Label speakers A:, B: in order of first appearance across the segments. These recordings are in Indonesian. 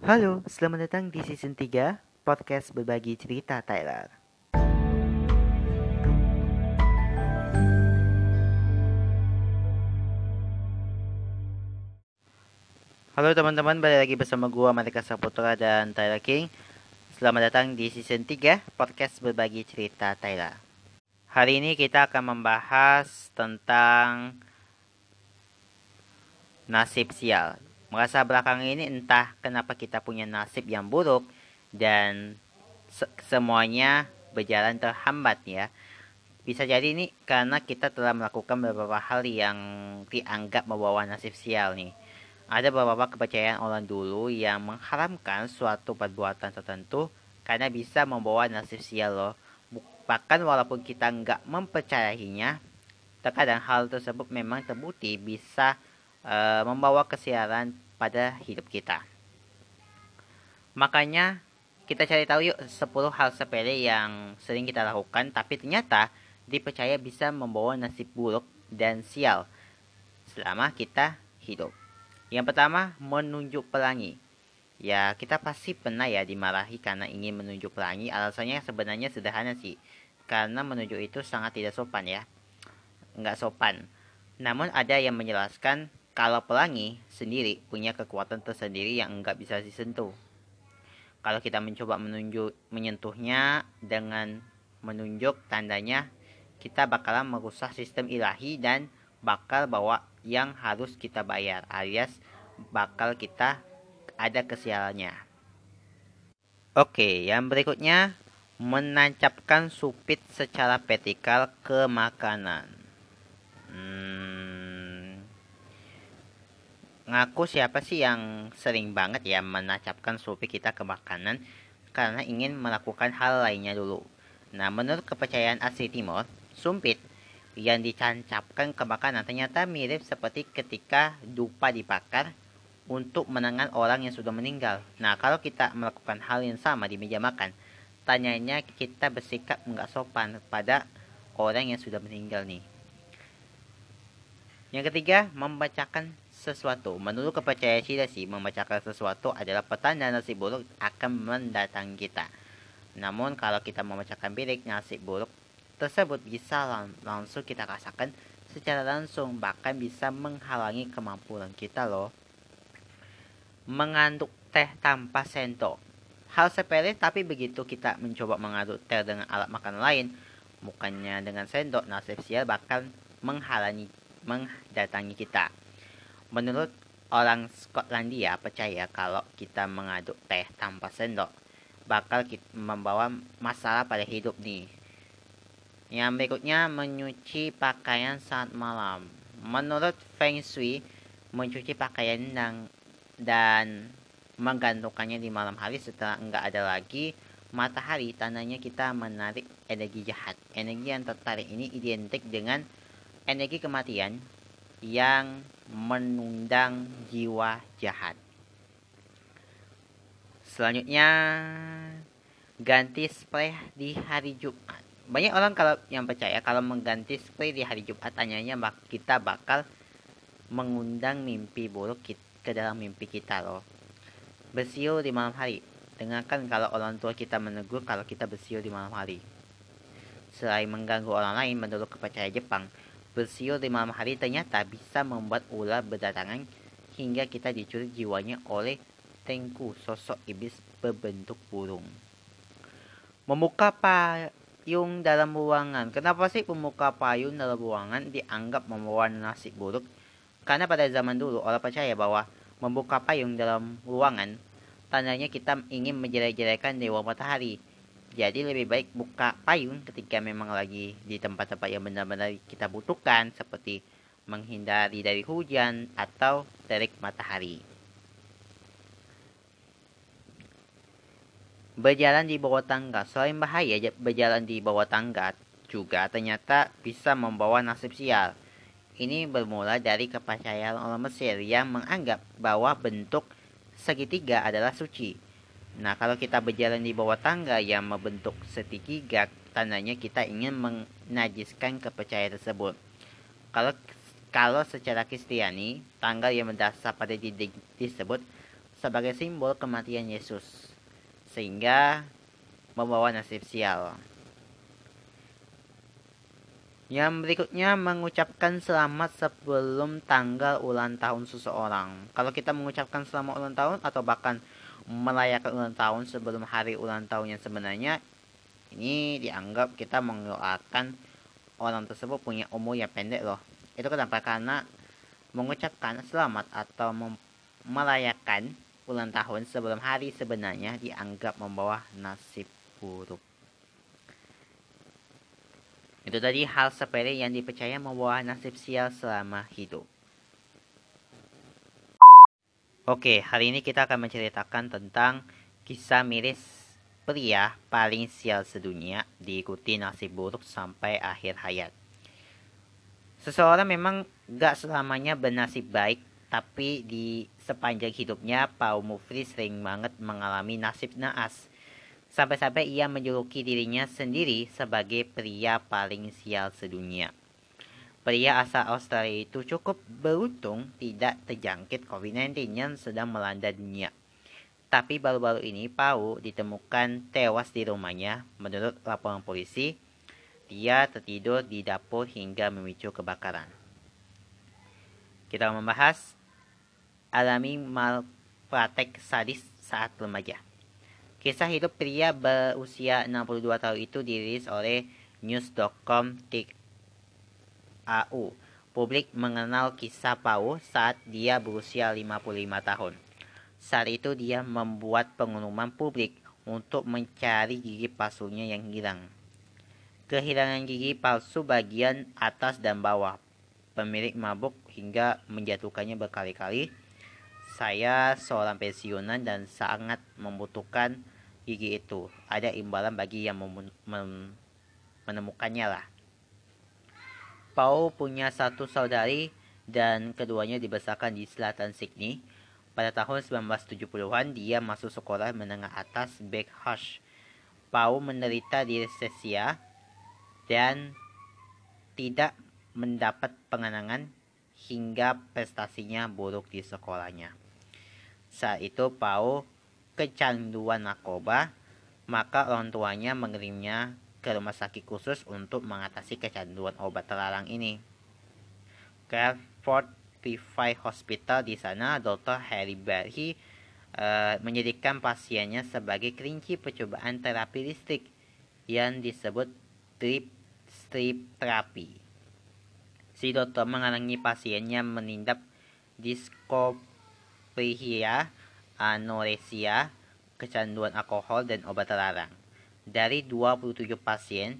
A: Halo, selamat datang di season 3 podcast berbagi cerita Tyler. Halo teman-teman, balik lagi bersama gua Malika Saputra dan Tyler King. Selamat datang di season 3 podcast berbagi cerita Tyler. Hari ini kita akan membahas tentang nasib sial. Merasa belakangan ini entah kenapa kita punya nasib yang buruk dan se semuanya berjalan terhambat ya. Bisa jadi ini karena kita telah melakukan beberapa hal yang dianggap membawa nasib sial nih. Ada beberapa kepercayaan orang dulu yang mengharamkan suatu perbuatan tertentu karena bisa membawa nasib sial loh. Bahkan walaupun kita nggak mempercayainya, terkadang hal tersebut memang terbukti bisa uh, membawa kesialan pada hidup kita. Makanya kita cari tahu yuk 10 hal sepele yang sering kita lakukan tapi ternyata dipercaya bisa membawa nasib buruk dan sial selama kita hidup. Yang pertama, menunjuk pelangi. Ya, kita pasti pernah ya dimarahi karena ingin menunjuk pelangi. Alasannya sebenarnya sederhana sih. Karena menunjuk itu sangat tidak sopan ya. Nggak sopan. Namun ada yang menjelaskan kalau pelangi sendiri punya kekuatan tersendiri yang enggak bisa disentuh. Kalau kita mencoba menunjuk menyentuhnya dengan menunjuk tandanya, kita bakalan merusak sistem ilahi dan bakal bawa yang harus kita bayar alias bakal kita ada kesialannya. Oke, yang berikutnya menancapkan supit secara vertikal ke makanan. Hmm, Ngaku siapa sih yang sering banget ya menancapkan supi kita ke makanan karena ingin melakukan hal lainnya dulu. Nah, menurut kepercayaan asli timur, sumpit yang ditancapkan ke makanan ternyata mirip seperti ketika dupa dibakar untuk menengan orang yang sudah meninggal. Nah, kalau kita melakukan hal yang sama di meja makan, tanyanya kita bersikap nggak sopan pada orang yang sudah meninggal nih. Yang ketiga, membacakan sesuatu. Menurut kepercayaan sih membacakan sesuatu adalah petanda nasib buruk akan mendatangi kita. Namun kalau kita membacakan bilik nasib buruk tersebut bisa lang langsung kita rasakan secara langsung bahkan bisa menghalangi kemampuan kita loh. Mengaduk teh tanpa sendok. Hal sepele tapi begitu kita mencoba mengaduk teh dengan alat makan lain, bukannya dengan sendok nasib sial bahkan menghalangi mendatangi kita. Menurut orang Skotlandia percaya kalau kita mengaduk teh tanpa sendok bakal membawa masalah pada hidup nih. Yang berikutnya menyuci pakaian saat malam. Menurut Feng Shui, mencuci pakaian dan, dan menggantungkannya di malam hari setelah enggak ada lagi matahari tandanya kita menarik energi jahat. Energi yang tertarik ini identik dengan energi kematian yang menundang jiwa jahat. Selanjutnya, ganti spray di hari Jumat. Banyak orang kalau yang percaya kalau mengganti spray di hari Jumat tanyanya kita bakal mengundang mimpi buruk ke dalam mimpi kita loh. Bersiul di malam hari. Dengarkan kalau orang tua kita menegur kalau kita bersiul di malam hari. Selain mengganggu orang lain menurut kepercayaan Jepang, Bersiul di malam hari ternyata bisa membuat ular berdatangan hingga kita dicuri jiwanya oleh Tengku, sosok iblis berbentuk burung. Membuka payung dalam ruangan. Kenapa sih membuka payung dalam ruangan dianggap membawa nasib buruk? Karena pada zaman dulu orang percaya bahwa membuka payung dalam ruangan tandanya kita ingin menjelek-jelekan dewa matahari jadi lebih baik buka payung ketika memang lagi di tempat-tempat yang benar-benar kita butuhkan seperti menghindari dari hujan atau terik matahari. Berjalan di bawah tangga, selain bahaya berjalan di bawah tangga juga ternyata bisa membawa nasib sial. Ini bermula dari kepercayaan orang Mesir yang menganggap bahwa bentuk segitiga adalah suci Nah, kalau kita berjalan di bawah tangga yang membentuk segitiga, tandanya kita ingin menajiskan kepercayaan tersebut. Kalau kalau secara Kristiani, tangga yang mendasar pada dinding disebut sebagai simbol kematian Yesus, sehingga membawa nasib sial. Yang berikutnya mengucapkan selamat sebelum tanggal ulang tahun seseorang. Kalau kita mengucapkan selamat ulang tahun atau bahkan merayakan ulang tahun sebelum hari ulang tahun yang sebenarnya, ini dianggap kita mendoakan orang tersebut punya umur yang pendek loh. Itu kenapa? Karena mengucapkan selamat atau merayakan ulang tahun sebelum hari sebenarnya dianggap membawa nasib buruk. Itu tadi hal sepele yang dipercaya membawa nasib sial selama hidup. Oke, hari ini kita akan menceritakan tentang kisah miris pria paling sial sedunia diikuti nasib buruk sampai akhir hayat. Seseorang memang gak selamanya bernasib baik, tapi di sepanjang hidupnya Paul Mufri sering banget mengalami nasib naas Sampai-sampai ia menjuluki dirinya sendiri sebagai pria paling sial sedunia. Pria asal Australia itu cukup beruntung tidak terjangkit COVID-19 yang sedang melanda dunia. Tapi baru-baru ini Pau ditemukan tewas di rumahnya. Menurut laporan polisi, dia tertidur di dapur hingga memicu kebakaran. Kita membahas alami malpraktek sadis saat remaja. Kisah hidup pria berusia 62 tahun itu dirilis oleh news.com AU. Publik mengenal kisah Pau saat dia berusia 55 tahun. Saat itu dia membuat pengumuman publik untuk mencari gigi palsunya yang hilang. Kehilangan gigi palsu bagian atas dan bawah. Pemilik mabuk hingga menjatuhkannya berkali-kali. Saya seorang pensiunan dan sangat membutuhkan gigi itu. Ada imbalan bagi yang menemukannya lah. Pau punya satu saudari dan keduanya dibesarkan di selatan Sydney. Pada tahun 1970-an, dia masuk sekolah menengah atas Bakehush. Pau menderita disesia dan tidak mendapat pengenangan hingga prestasinya buruk di sekolahnya. Saat itu Pau kecanduan narkoba, maka orang tuanya mengirimnya ke rumah sakit khusus untuk mengatasi kecanduan obat terlarang ini. Fort Phi Hospital di sana, Dr. Harry Berry uh, menjadikan pasiennya sebagai kelinci percobaan terapi listrik yang disebut trip strip terapi. Si dokter menghalangi pasiennya menindap diskopria anoreksia, kecanduan alkohol dan obat terlarang. Dari 27 pasien,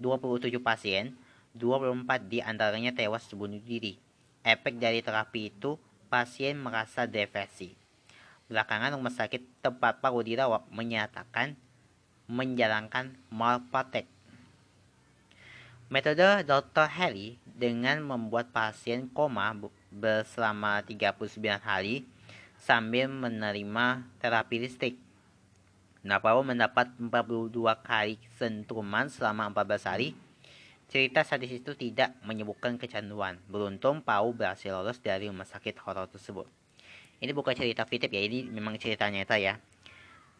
A: 27 pasien, 24 di antaranya tewas bunuh diri. Efek dari terapi itu, pasien merasa depresi. Belakangan rumah sakit tempat Paru dirawat menyatakan menjalankan malpraktek. Metode Dr. Harry dengan membuat pasien koma bersama 39 hari sambil menerima terapi listrik. Napawo mendapat 42 kali sentruman selama 14 hari. Cerita sadis itu tidak menyebutkan kecanduan. Beruntung Pau berhasil lolos dari rumah sakit horor tersebut. Ini bukan cerita fiktif ya, ini memang cerita nyata ya.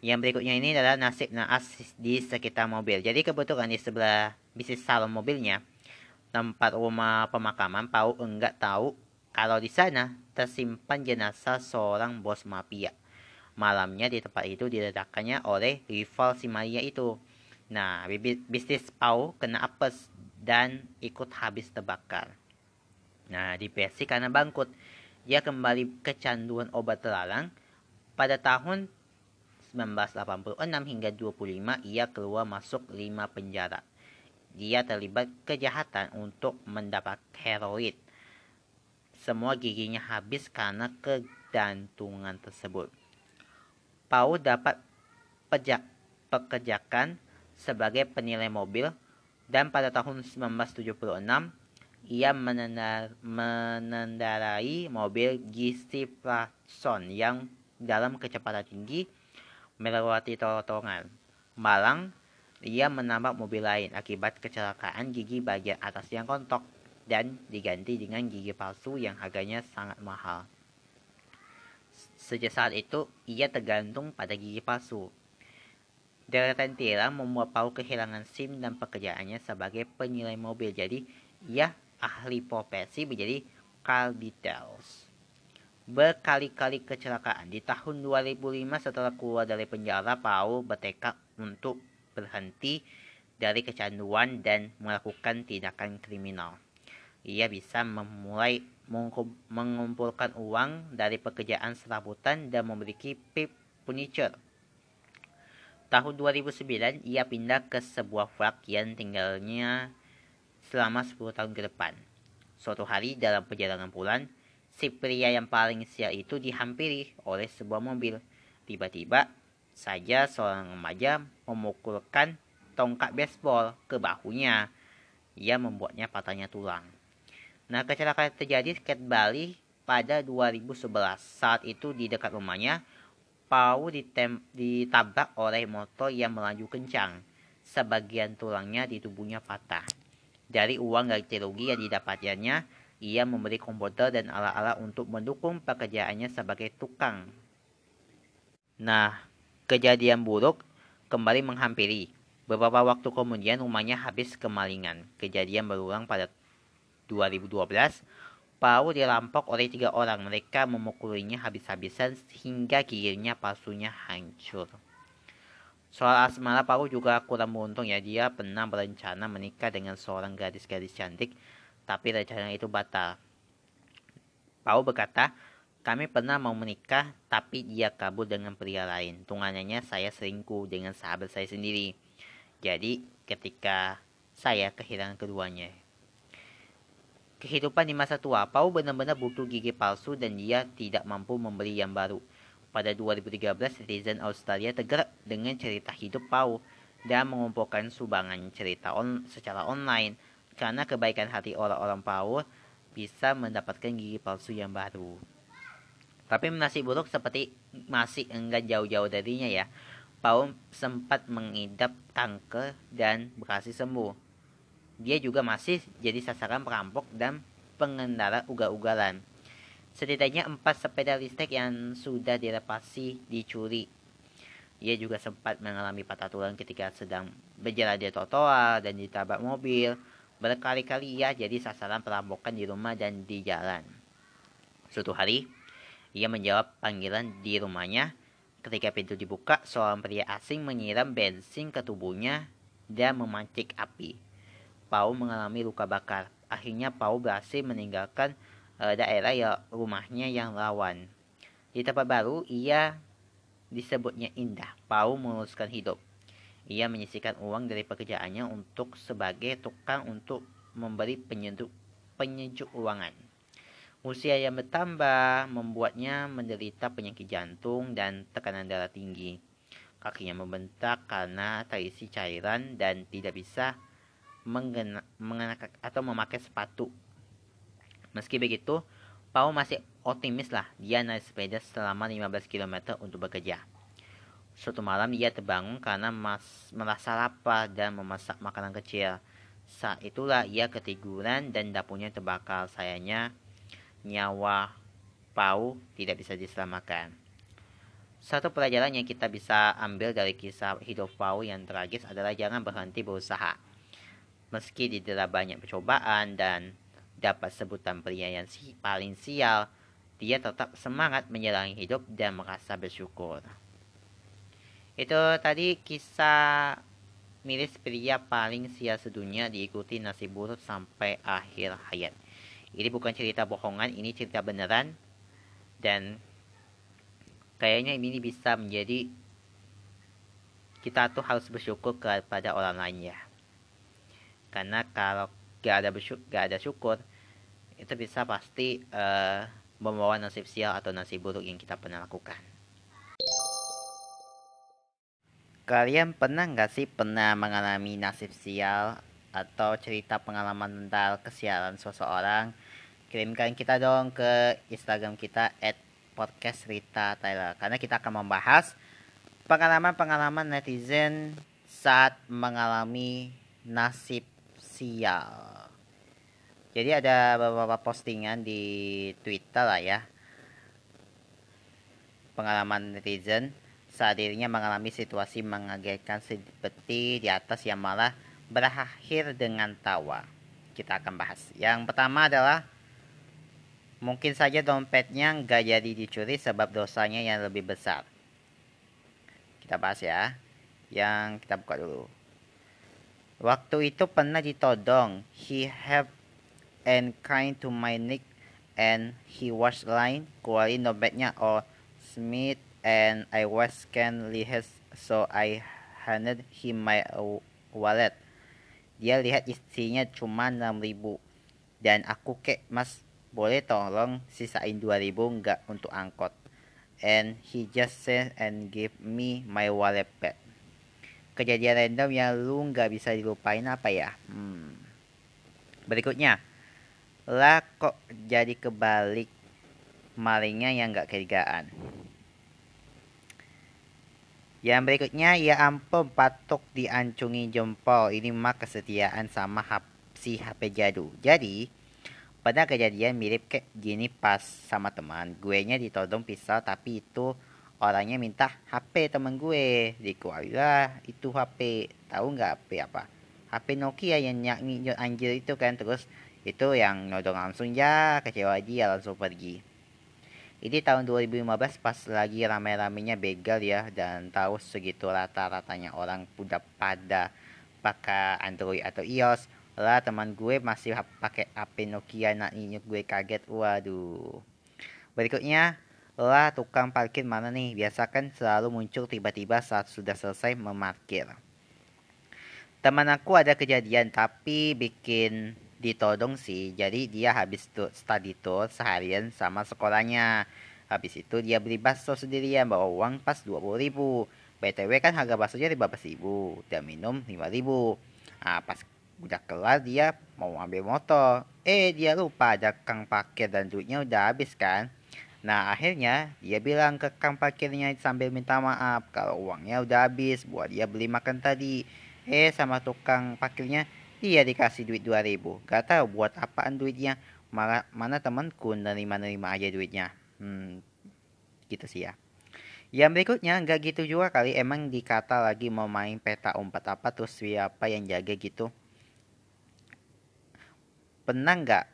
A: Yang berikutnya ini adalah nasib naas di sekitar mobil. Jadi kebetulan di sebelah bisnis salon mobilnya, tempat rumah pemakaman, Pau enggak tahu kalau di sana tersimpan jenazah seorang bos mafia. Malamnya di tempat itu diledakkannya oleh rival si Maria itu. Nah, bisnis Pau kena apes dan ikut habis terbakar. Nah, depresi karena bangkrut. Dia kembali kecanduan obat terlarang. Pada tahun 1986 hingga 25 ia keluar masuk 5 penjara. Dia terlibat kejahatan untuk mendapat heroin semua giginya habis karena kegantungan tersebut. Pau dapat pejak, pekerjakan sebagai penilai mobil dan pada tahun 1976 ia menendar, menendarai mobil GC Platson yang dalam kecepatan tinggi melewati torongan. Malang, ia menambah mobil lain akibat kecelakaan gigi bagian atas yang kontok dan diganti dengan gigi palsu yang harganya sangat mahal. Sejak saat itu, ia tergantung pada gigi palsu. Deretan tilang membuat Paul kehilangan SIM dan pekerjaannya sebagai penilai mobil. Jadi, ia ahli profesi menjadi car details. Berkali-kali kecelakaan. Di tahun 2005 setelah keluar dari penjara, Paul bertekad untuk berhenti dari kecanduan dan melakukan tindakan kriminal. Ia bisa memulai mengumpulkan uang dari pekerjaan serabutan dan memiliki pip furniture. Tahun 2009, ia pindah ke sebuah flat yang tinggalnya selama 10 tahun ke depan. Suatu hari dalam perjalanan pulang, si pria yang paling sial itu dihampiri oleh sebuah mobil. Tiba-tiba saja seorang remaja memukulkan tongkat baseball ke bahunya. Ia membuatnya patahnya tulang. Nah, kecelakaan terjadi di Bali pada 2011. Saat itu di dekat rumahnya, Pau ditabrak oleh motor yang melaju kencang. Sebagian tulangnya di tubuhnya patah. Dari uang ganti rugi yang didapatkannya, ia memberi komputer dan alat-alat untuk mendukung pekerjaannya sebagai tukang. Nah, kejadian buruk kembali menghampiri. Beberapa waktu kemudian rumahnya habis kemalingan. Kejadian berulang pada 2012 Pau dirampok oleh tiga orang. Mereka memukulinya habis-habisan hingga giginya palsunya hancur. Soal asmara Pau juga kurang beruntung ya. Dia pernah berencana menikah dengan seorang gadis-gadis cantik. Tapi rencana itu batal. Pau berkata, kami pernah mau menikah, tapi dia kabur dengan pria lain. Tungannya saya selingkuh dengan sahabat saya sendiri. Jadi, ketika saya kehilangan keduanya, kehidupan di masa tua, Pau benar-benar butuh gigi palsu dan dia tidak mampu membeli yang baru. Pada 2013, netizen Australia tergerak dengan cerita hidup Pau dan mengumpulkan sumbangan cerita on secara online karena kebaikan hati orang-orang Pau bisa mendapatkan gigi palsu yang baru. Tapi nasib buruk seperti masih enggak jauh-jauh darinya ya. Pau sempat mengidap kanker dan berhasil sembuh dia juga masih jadi sasaran perampok dan pengendara ugal-ugalan. Setidaknya empat sepeda listrik yang sudah dilepasi dicuri. Ia juga sempat mengalami patah tulang ketika sedang berjalan di trotoar dan ditabrak mobil. Berkali-kali ia jadi sasaran perampokan di rumah dan di jalan. Suatu hari, ia menjawab panggilan di rumahnya. Ketika pintu dibuka, seorang pria asing menyiram bensin ke tubuhnya dan memancing api. Pau mengalami luka bakar. Akhirnya Pau berhasil meninggalkan uh, daerah ya rumahnya yang rawan. Di tempat baru, ia disebutnya indah. Pau memuluskan hidup. Ia menyisihkan uang dari pekerjaannya untuk sebagai tukang untuk memberi penyejuk, penyejuk ruangan. Usia yang bertambah membuatnya menderita penyakit jantung dan tekanan darah tinggi. Kakinya membentak karena terisi cairan dan tidak bisa mengenakan atau memakai sepatu. Meski begitu, Pau masih optimis lah dia naik sepeda selama 15 km untuk bekerja. Suatu malam dia terbangun karena mas, merasa lapar dan memasak makanan kecil. Saat itulah ia ketiduran dan dapurnya terbakar. Sayangnya nyawa Pau tidak bisa diselamatkan. Satu pelajaran yang kita bisa ambil dari kisah hidup Pau yang tragis adalah jangan berhenti berusaha. Meski didera banyak percobaan dan dapat sebutan pria yang si paling sial, dia tetap semangat menjalani hidup dan merasa bersyukur. Itu tadi kisah miris pria paling sial sedunia diikuti nasib buruk sampai akhir hayat. Ini bukan cerita bohongan, ini cerita beneran. Dan kayaknya ini bisa menjadi kita tuh harus bersyukur kepada orang lain ya karena kalau gak ada bersyukur, gak ada syukur itu bisa pasti uh, membawa nasib sial atau nasib buruk yang kita pernah lakukan. Kalian pernah nggak sih pernah mengalami nasib sial atau cerita pengalaman tentang kesialan seseorang? Kirimkan kita dong ke Instagram kita at podcast Rita Tyler karena kita akan membahas pengalaman-pengalaman netizen saat mengalami nasib sosial. Jadi ada beberapa postingan di Twitter lah ya. pengalaman netizen saat dirinya mengalami situasi mengagetkan seperti di atas yang malah berakhir dengan tawa. Kita akan bahas. Yang pertama adalah mungkin saja dompetnya nggak jadi dicuri sebab dosanya yang lebih besar. Kita bahas ya. Yang kita buka dulu. Waktu itu pernah ditodong. He have and kind to my neck and he was lying. Kecuali dompetnya or Smith and I was can lihat so I handed him my wallet. Dia lihat isinya cuma 6000 dan aku kek mas boleh tolong sisain 2000 enggak untuk angkot. And he just said and give me my wallet back. Kejadian random yang lu nggak bisa dilupain apa ya? Hmm. Berikutnya, lah kok jadi kebalik malingnya yang nggak kerjaan. Yang berikutnya, ya ampun patok diancungi jempol. Ini mah kesetiaan sama si HP jadu. Jadi, pada kejadian mirip kayak gini pas sama teman. Gue nya ditodong pisau tapi itu orangnya minta HP teman gue. Dikualilah itu HP. Tahu nggak HP apa? HP Nokia yang nyanyi anjir itu kan. Terus itu yang nodong langsung ya kecewa dia langsung pergi. Ini tahun 2015 pas lagi rame-ramenya begal ya dan tahu segitu rata-ratanya orang udah pada pakai Android atau iOS lah teman gue masih pakai HP Nokia nak gue kaget waduh berikutnya lah tukang parkir mana nih? Biasa kan selalu muncul tiba-tiba saat sudah selesai memarkir. Teman aku ada kejadian tapi bikin ditodong sih. Jadi dia habis tuh study tour seharian sama sekolahnya. Habis itu dia beli bakso sendirian bawa uang pas 20 ribu. BTW kan harga baksonya 15 ribu dan minum 5 ribu. Nah pas udah kelar dia mau ambil motor. Eh dia lupa ada kang parkir dan duitnya udah habis kan Nah akhirnya dia bilang ke kang parkirnya sambil minta maaf kalau uangnya udah habis buat dia beli makan tadi. Eh sama tukang parkirnya dia dikasih duit 2000. Gak tahu buat apaan duitnya. Mana, mana temanku nerima-nerima aja duitnya. Hmm, gitu sih ya. Yang berikutnya nggak gitu juga kali emang dikata lagi mau main peta umpat apa terus siapa yang jaga gitu. Pernah nggak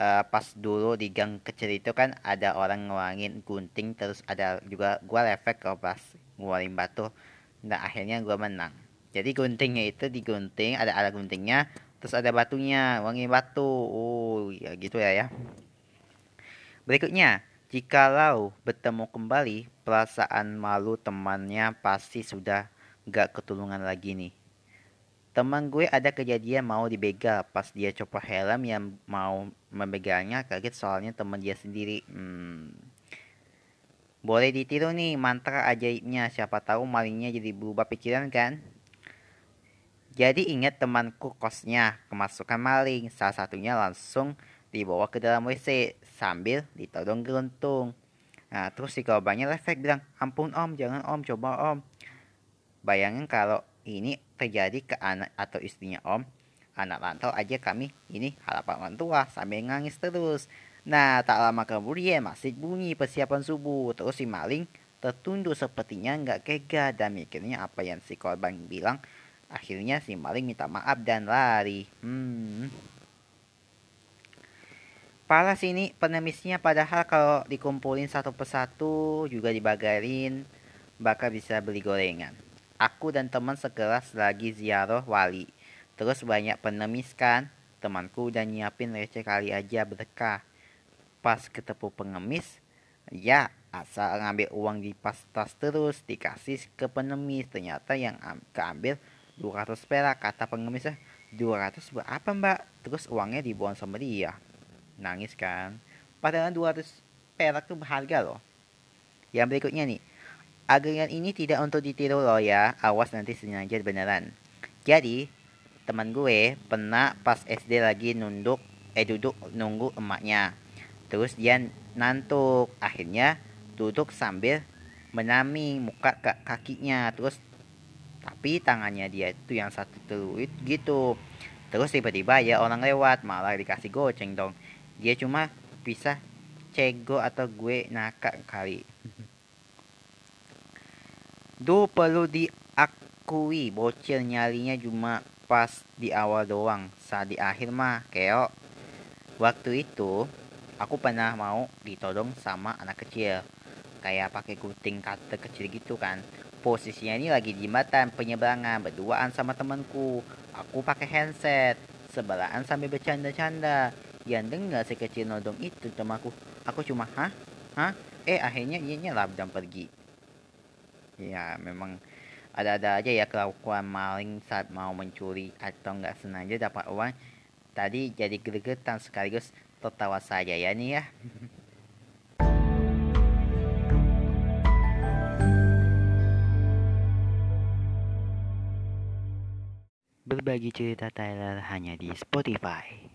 A: uh, pas dulu di gang kecil itu kan ada orang ngeluarin gunting terus ada juga gua efek kalau pas ngeluarin batu. Nah akhirnya gua menang. Jadi guntingnya itu digunting ada alat guntingnya terus ada batunya wangi batu. Oh ya gitu ya ya. Berikutnya jikalau bertemu kembali perasaan malu temannya pasti sudah gak ketulungan lagi nih teman gue ada kejadian mau dibegal pas dia coba helm yang mau membegalnya kaget soalnya teman dia sendiri hmm. boleh ditiru nih mantra ajaibnya siapa tahu malingnya jadi berubah pikiran kan jadi ingat temanku kosnya kemasukan maling. Salah satunya langsung dibawa ke dalam WC sambil ditodong geluntung. Nah, terus si korbannya refleks bilang, ampun om, jangan om, coba om. Bayangin kalau ini terjadi ke anak atau istrinya om, anak rantau aja kami ini harapan orang tua sambil nangis terus. Nah, tak lama kemudian masih bunyi persiapan subuh. Terus si maling tertunduk sepertinya nggak kega dan mikirnya apa yang si korban bilang Akhirnya si maling minta maaf dan lari. Hmm. Pala sini penemisnya padahal kalau dikumpulin satu persatu juga dibagarin bakal bisa beli gorengan. Aku dan teman sekelas lagi ziarah wali. Terus banyak penemis kan. Temanku udah nyiapin receh kali aja berkah. Pas ketemu pengemis, ya asal ngambil uang di pas tas terus dikasih ke penemis. Ternyata yang keambil 200 perak kata pengemisnya 200 buat apa mbak terus uangnya dibuang sama dia nangis kan padahal 200 perak tuh berharga loh yang berikutnya nih agengan ini tidak untuk ditiru loh ya. Awas nanti sengaja beneran. Jadi teman gue pernah pas SD lagi nunduk eh duduk nunggu emaknya. Terus dia nantuk akhirnya duduk sambil menami muka ke kakinya. Terus tapi tangannya dia itu yang satu teluit gitu. Terus tiba-tiba ya orang lewat malah dikasih goceng dong. Dia cuma bisa cego atau gue nakak kali Do perlu diakui bocil nyalinya cuma pas di awal doang. Saat di akhir mah keo. Waktu itu aku pernah mau ditodong sama anak kecil. Kayak pakai gunting cutter kecil gitu kan. Posisinya ini lagi di jembatan penyeberangan berduaan sama temanku. Aku pakai handset. Sebelaan sambil bercanda-canda. Yang dengar si kecil nodong itu sama aku. Aku cuma, hah? Hah? Eh akhirnya ianya dan pergi. Ya memang ada-ada aja ya kelakuan maling saat mau mencuri atau nggak sengaja dapat uang. Tadi jadi gregetan sekaligus tertawa saja ya nih ya. Berbagi cerita Tyler hanya di Spotify.